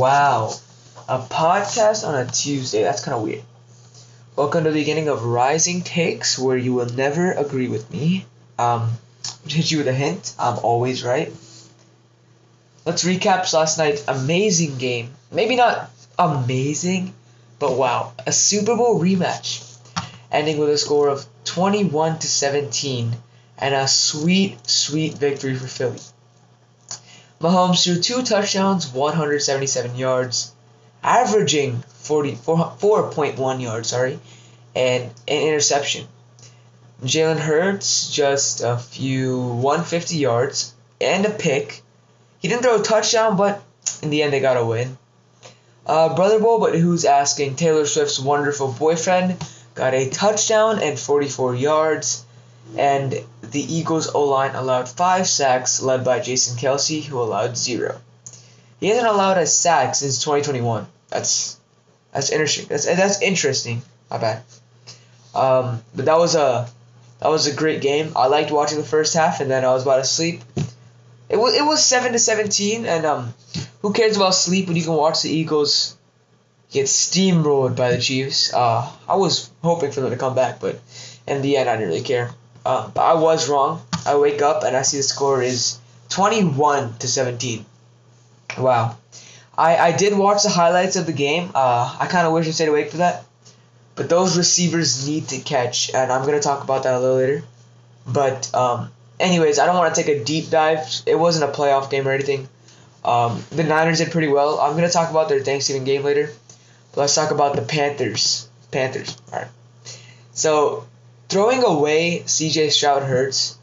Wow. A podcast on a Tuesday. That's kind of weird. Welcome to the beginning of Rising Takes, where you will never agree with me. Um, hit you with a hint, I'm always right. Let's recap last night's amazing game. Maybe not amazing, but wow. A Super Bowl rematch, ending with a score of 21 to 17 and a sweet, sweet victory for Philly. Mahomes threw two touchdowns, 177 yards, averaging 4.1 yards, sorry, and an interception. Jalen Hurts just a few 150 yards and a pick. He didn't throw a touchdown, but in the end they got a win. Uh, Brother Bowl, but who's asking? Taylor Swift's wonderful boyfriend got a touchdown and 44 yards, and the Eagles O line allowed five sacks, led by Jason Kelce, who allowed zero. He hasn't allowed a sack since 2021. That's that's interesting. That's that's interesting. My bad. Um, but that was a that was a great game. I liked watching the first half, and then I was about to sleep. It was it was seven to seventeen, and um, who cares about sleep when you can watch the Eagles get steamrolled by the Chiefs? Uh, I was hoping for them to come back, but in the end, I didn't really care. Uh, but I was wrong. I wake up and I see the score is 21 to 17. Wow. I, I did watch the highlights of the game. Uh, I kind of wish I stayed awake for that. But those receivers need to catch, and I'm going to talk about that a little later. But, um, anyways, I don't want to take a deep dive. It wasn't a playoff game or anything. Um, the Niners did pretty well. I'm going to talk about their Thanksgiving game later. But let's talk about the Panthers. Panthers. All right. So, throwing away CJ Stroud hurts,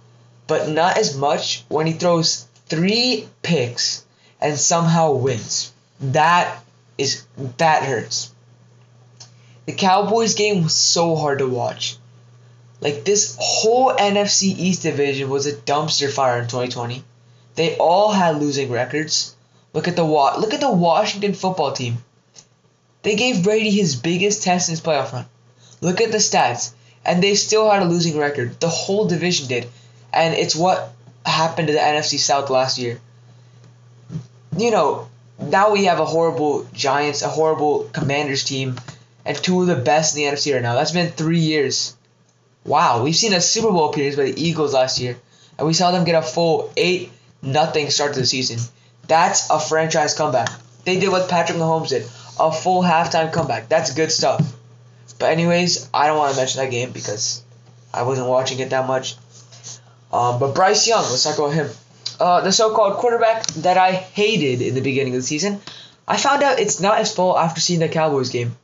but not as much when he throws three picks and somehow wins. That is that hurts. The Cowboys game was so hard to watch. Like this whole NFC East division was a dumpster fire in 2020. They all had losing records. Look at the look at the Washington football team. They gave Brady his biggest test in his playoff run. Look at the stats, and they still had a losing record. The whole division did, and it's what happened to the NFC South last year. You know, now we have a horrible Giants, a horrible Commanders team, and two of the best in the NFC right now. That's been three years. Wow, we've seen a Super Bowl appearance by the Eagles last year, and we saw them get a full eight nothing start to the season. That's a franchise comeback. They did what Patrick Mahomes did, a full halftime comeback. That's good stuff. But anyways, I don't want to mention that game because I wasn't watching it that much. Um, but Bryce Young, let's talk about him uh, the so-called quarterback that I hated in the beginning of the season, I found out it's not his fault after seeing the Cowboys game,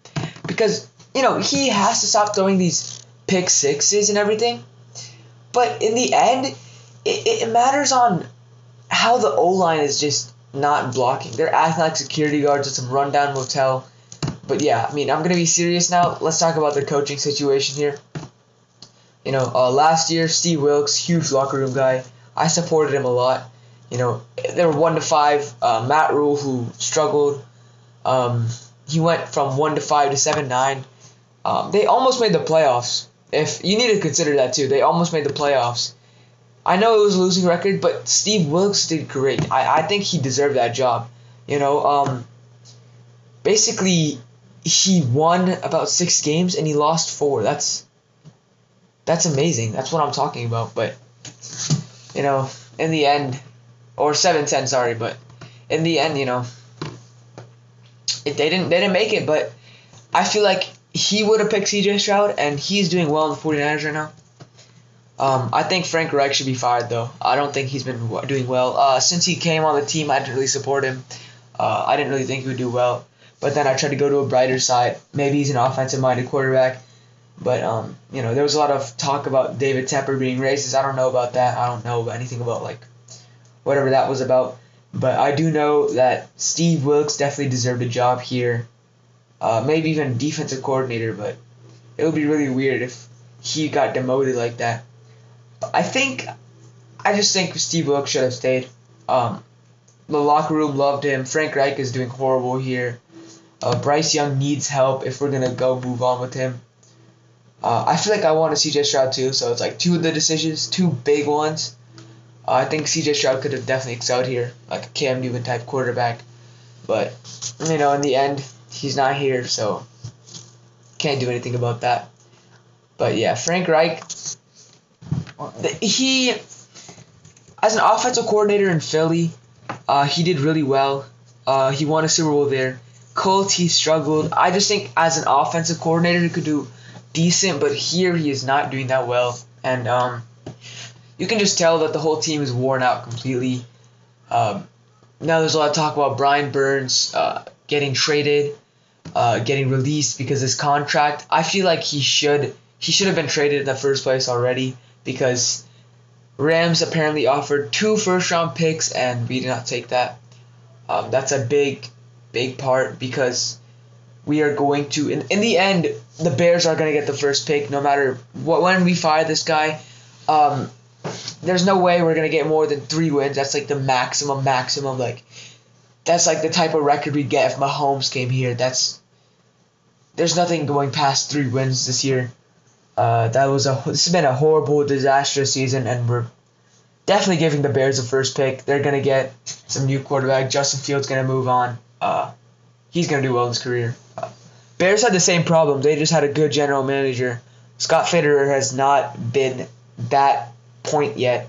because you know he has to stop throwing these pick sixes and everything, but in the end, it, it matters on how the O line is just not blocking. They're acting like security guards at some rundown motel. But yeah, I mean, I'm gonna be serious now. Let's talk about the coaching situation here. You know, uh, last year Steve Wilks, huge locker room guy, I supported him a lot. You know, they were one to five. Uh, Matt Rhule, who struggled, um, he went from one to five to seven nine. Um, they almost made the playoffs. If you need to consider that too, they almost made the playoffs. I know it was a losing record, but Steve Wilks did great. I, I think he deserved that job. You know, um, basically he won about six games and he lost four. That's that's amazing. That's what I'm talking about. But you know, in the end, or seven ten, sorry, but in the end, you know, it, they didn't they didn't make it. But I feel like he would have picked C.J. Stroud, and he's doing well in the 49ers right now. Um, I think Frank Reich should be fired though. I don't think he's been doing well. Uh, since he came on the team, I didn't really support him. Uh, I didn't really think he would do well. But then I tried to go to a brighter side. Maybe he's an offensive-minded quarterback. But um, you know, there was a lot of talk about David Tepper being racist. I don't know about that. I don't know anything about like whatever that was about. But I do know that Steve Wilks definitely deserved a job here. Uh, maybe even defensive coordinator, but it would be really weird if he got demoted like that. I think, I just think Steve Wilks should have stayed. Um, the locker room loved him. Frank Reich is doing horrible here. Uh, Bryce Young needs help if we're gonna go move on with him. Uh, I feel like I want a CJ Stroud too, so it's like two of the decisions, two big ones. Uh, I think CJ Stroud could have definitely excelled here, like a Cam Newton type quarterback. But you know, in the end, he's not here, so can't do anything about that. But yeah, Frank Reich, he, as an offensive coordinator in Philly, uh, he did really well. Uh, he won a Super Bowl there. Colts, he struggled. I just think as an offensive coordinator, he could do decent, but here he is not doing that well. And um, you can just tell that the whole team is worn out completely. Um, now there's a lot of talk about Brian Burns uh, getting traded, uh, getting released because his contract. I feel like he should he should have been traded in the first place already because Rams apparently offered two first round picks and we did not take that. Um, that's a big, big part because we are going to in, in the end the Bears are going to get the first pick no matter what when we fire this guy. Um, there's no way we're gonna get more than three wins. That's like the maximum, maximum. Like, that's like the type of record we'd get if Mahomes came here. That's there's nothing going past three wins this year. Uh, that was a this has been a horrible, disastrous season, and we're definitely giving the Bears the first pick. They're gonna get some new quarterback. Justin Fields gonna move on. Uh, he's gonna do well in his career. Uh, Bears had the same problem. They just had a good general manager. Scott Fitterer has not been that point yet,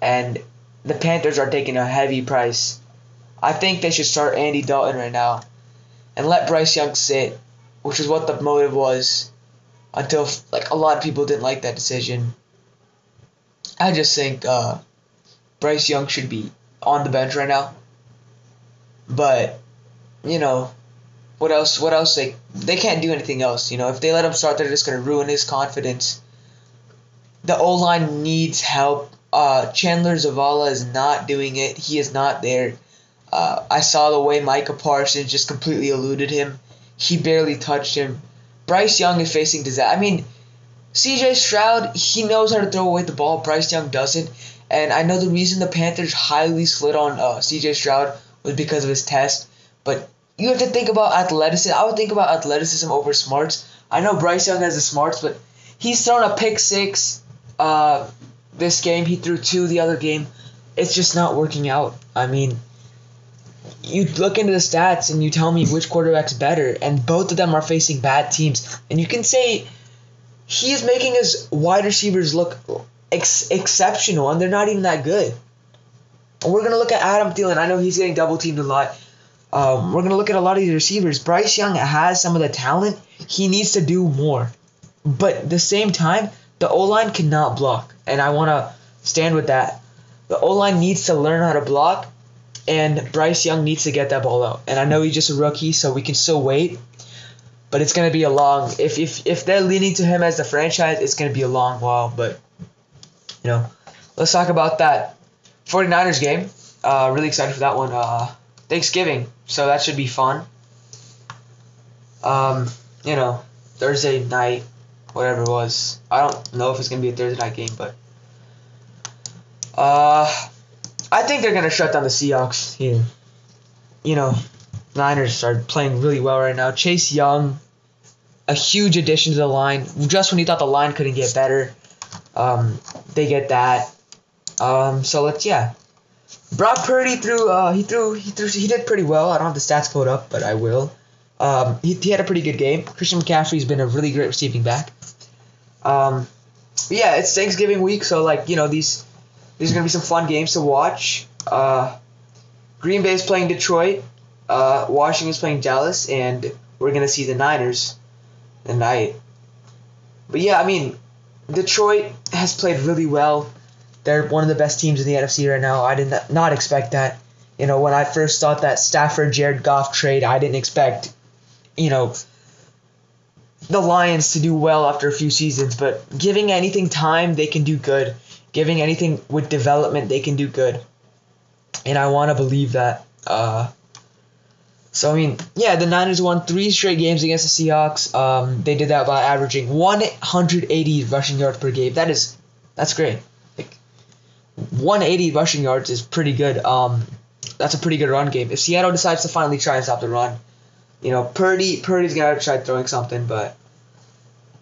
and the Panthers are taking a heavy price. I think they should start Andy Dalton right now and let Bryce Young sit, which is what the motive was until like a lot of people didn't like that decision. I just think uh, Bryce Young should be on the bench right now. But you know, what else? What else? Like they can't do anything else. You know, if they let him start, they're just gonna ruin his confidence the O line needs help. Uh, Chandler Zavala is not doing it. He is not there. Uh, I saw the way Micah Parsons just completely eluded him. He barely touched him. Bryce Young is facing disaster. I mean, CJ Stroud, he knows how to throw away the ball. Bryce Young doesn't. And I know the reason the Panthers highly slid on uh, CJ Stroud was because of his test. But you have to think about athleticism. I would think about athleticism over smarts. I know Bryce Young has the smarts, but he's thrown a pick six uh, this game. He threw two the other game. It's just not working out. I mean, you look into the stats and you tell me which quarterback's better, and both of them are facing bad teams. And you can say he is making his wide receivers look ex- exceptional, and they're not even that good. And we're gonna look at Adam Thielen. I know he's getting double teamed a lot. Um, we're gonna look at a lot of these receivers. Bryce Young has some of the talent. He needs to do more, but at the same time, the O line cannot block, and I want to stand with that. The O line needs to learn how to block, and Bryce Young needs to get that ball out. And I know he's just a rookie, so we can still wait, but it's gonna be a long. If if if they're leaning to him as the franchise, it's gonna be a long while. But you know, let's talk about that 49ers game. Uh, really excited for that one. Uh, Thanksgiving, so that should be fun. Um, you know, Thursday night whatever it was. I don't know if it's gonna be a Thursday night game, but uh, I think they're gonna shut down the Seahawks here. You know, Niners are playing really well right now. Chase Young, a huge addition to the line. Just when you thought the line couldn't get better, um, they get that. Um, so let's yeah. Brock Purdy threw. Uh, he threw. He threw. He did pretty well. I don't have the stats pulled up, but I will. Um, he, he had a pretty good game. Christian McCaffrey's been a really great receiving back. Um, yeah, it's Thanksgiving week, so like you know these these are gonna be some fun games to watch. Uh, Green Bay's playing Detroit. Uh, Washington's playing Dallas, and we're gonna see the Niners tonight. But yeah, I mean, Detroit has played really well. They're one of the best teams in the NFC right now. I did not expect that. You know, when I first thought that Stafford Jared Goff trade, I didn't expect, you know, the Lions to do well after a few seasons, but giving anything time, they can do good. Giving anything with development, they can do good. And I want to believe that. Uh, so, I mean, yeah, the Niners won three straight games against the Seahawks. Um, they did that by averaging 180 rushing yards per game. That is, that's great. Like, 180 rushing yards is pretty good. Um, that's a pretty good run game. If Seattle decides to finally try and stop the run, you know, Purdy Purdy's gotta try throwing something, but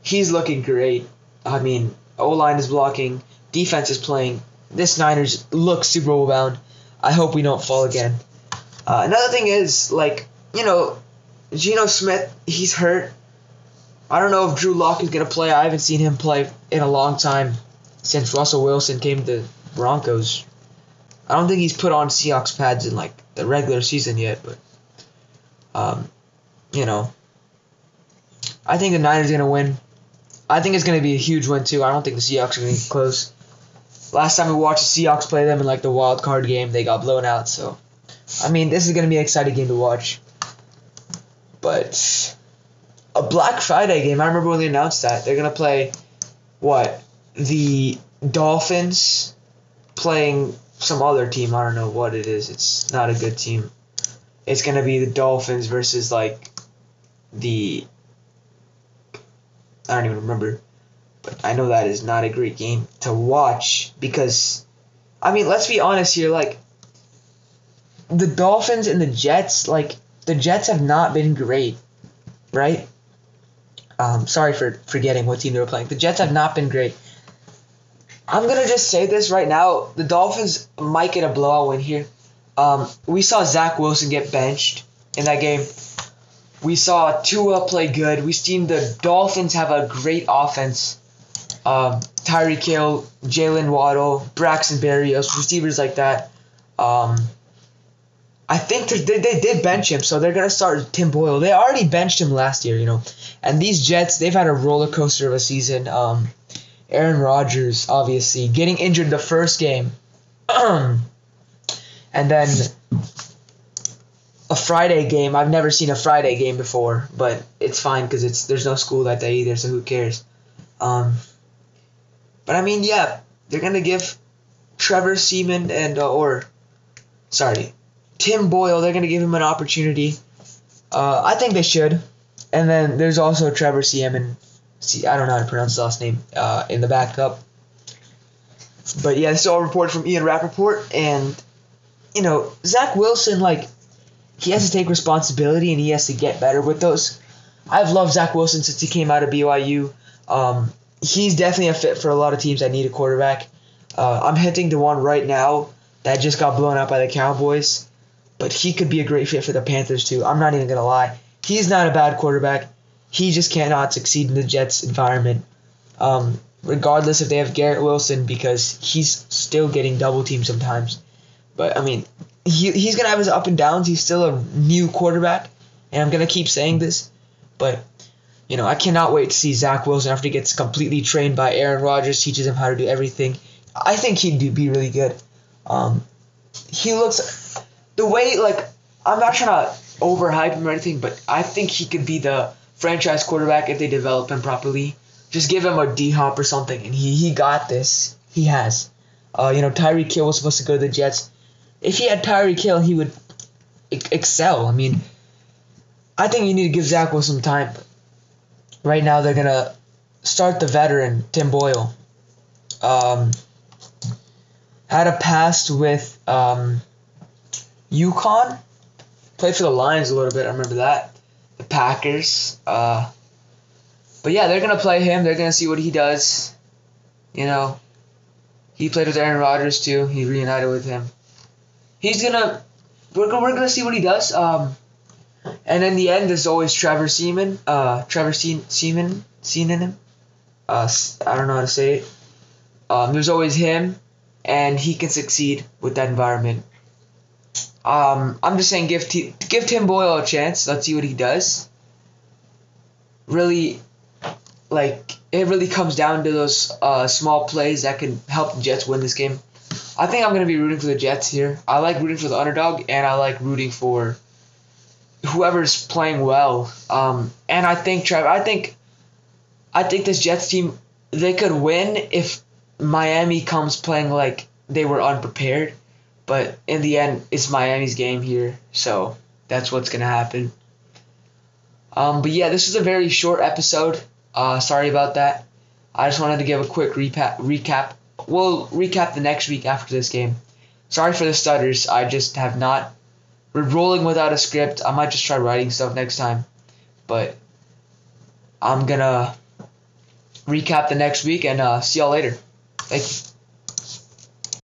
he's looking great. I mean, O line is blocking, defense is playing. This Niners look Super Bowl bound. I hope we don't fall again. Uh, another thing is like you know, Geno Smith, he's hurt. I don't know if Drew Lock is gonna play. I haven't seen him play in a long time since Russell Wilson came to Broncos. I don't think he's put on Seahawks pads in like the regular season yet, but um, you know, I think the Niners are gonna win. I think it's gonna be a huge win too. I don't think the Seahawks are gonna get close. Last time we watched the Seahawks play them in like the wild card game, they got blown out. So, I mean, this is gonna be an exciting game to watch. But a Black Friday game. I remember when they announced that they're gonna play what the Dolphins playing some other team. I don't know what it is. It's not a good team. It's gonna be the Dolphins versus like the I don't even remember. But I know that is not a great game to watch because I mean, let's be honest here, like the Dolphins and the Jets, like the Jets have not been great, right? Um, sorry for forgetting what team they were playing. The Jets have not been great. I'm gonna just say this right now: the Dolphins might get a blowout win here. Um, we saw Zach Wilson get benched in that game. We saw Tua play good. We've seen the Dolphins have a great offense. Um, Tyreek Hill, Jaylen Waddle, Braxton Berrios, receivers like that. Um, I think they, they did bench him, so they're gonna start Tim Boyle. They already benched him last year, you know. And these Jets, they've had a roller coaster of a season. Um, Aaron Rodgers, obviously, getting injured the first game, and then a Friday game. I've never seen a Friday game before, but it's fine because it's there's no school that day either, so who cares? Um, but I mean, yeah, they're gonna give Trevor Seaman and uh, or sorry, Tim Boyle. They're gonna give him an opportunity. Uh, I think they should. And then there's also Trevor Seaman. See, I don't know how to pronounce his last name. Uh, in the backup. But yeah, this is all reported from Ian Rapoport, and you know Zach Wilson like he has to take responsibility and he has to get better with those. I've loved Zach Wilson since he came out of BYU. Um, he's definitely a fit for a lot of teams that need a quarterback. Uh, I'm hinting to one right now that just got blown out by the Cowboys, but he could be a great fit for the Panthers too. I'm not even gonna lie. He's not a bad quarterback. He just cannot succeed in the Jets environment. Um, regardless if they have Garrett Wilson because he's still getting double teamed sometimes. But I mean, he, he's gonna have his up and downs. He's still a new quarterback, and I'm gonna keep saying this, but you know I cannot wait to see Zach Wilson after he gets completely trained by Aaron Rodgers, teaches him how to do everything. I think he'd do, be really good. Um, he looks the way like I'm not trying to overhype him or anything, but I think he could be the franchise quarterback if they develop him properly. Just give him a D hop or something, and he he got this. He has. Uh, you know, Tyreek Hill was supposed to go to the Jets if he had Tyreek Hill, he would excel. I mean, I think you need to give Zach Wilson some time. Right now, they're gonna start the veteran Tim Boyle. Um, had a past with um, UConn. Played for the Lions a little bit. I remember that. Packers. Uh, but yeah, they're gonna play him. They're gonna see what he does. You know, he played with Aaron Rodgers too. He reunited with him he's gonna we're gonna, we're gonna see what he does. Um, and in the end, there's always Trevor Seaman. Uh, Trevor Se- Seaman, Seaman. Uh, I don't know how to say it. Um, there's always him, and he can succeed with that environment. Um, I'm just saying, give T- give Tim Boyle a chance. Let's see what he does. Really, like it really comes down to those uh, small plays that can help the Jets win this game. I think I'm gonna be rooting for the Jets here. I like rooting for the underdog, and I like rooting for whoever's playing well. Um, and I think Trev, I think, I think this Jets team they could win if Miami comes playing like they were unprepared. But in the end, it's Miami's game here, so that's what's gonna happen. Um, but yeah, this is a very short episode. Uh, sorry about that. I just wanted to give a quick recap recap we'll recap the next week after this game. Sorry for the stutters. I just have not. We're rolling without a script. I might just try writing stuff next time, but I'm gonna recap the next week and uh, see y'all later. Thank you.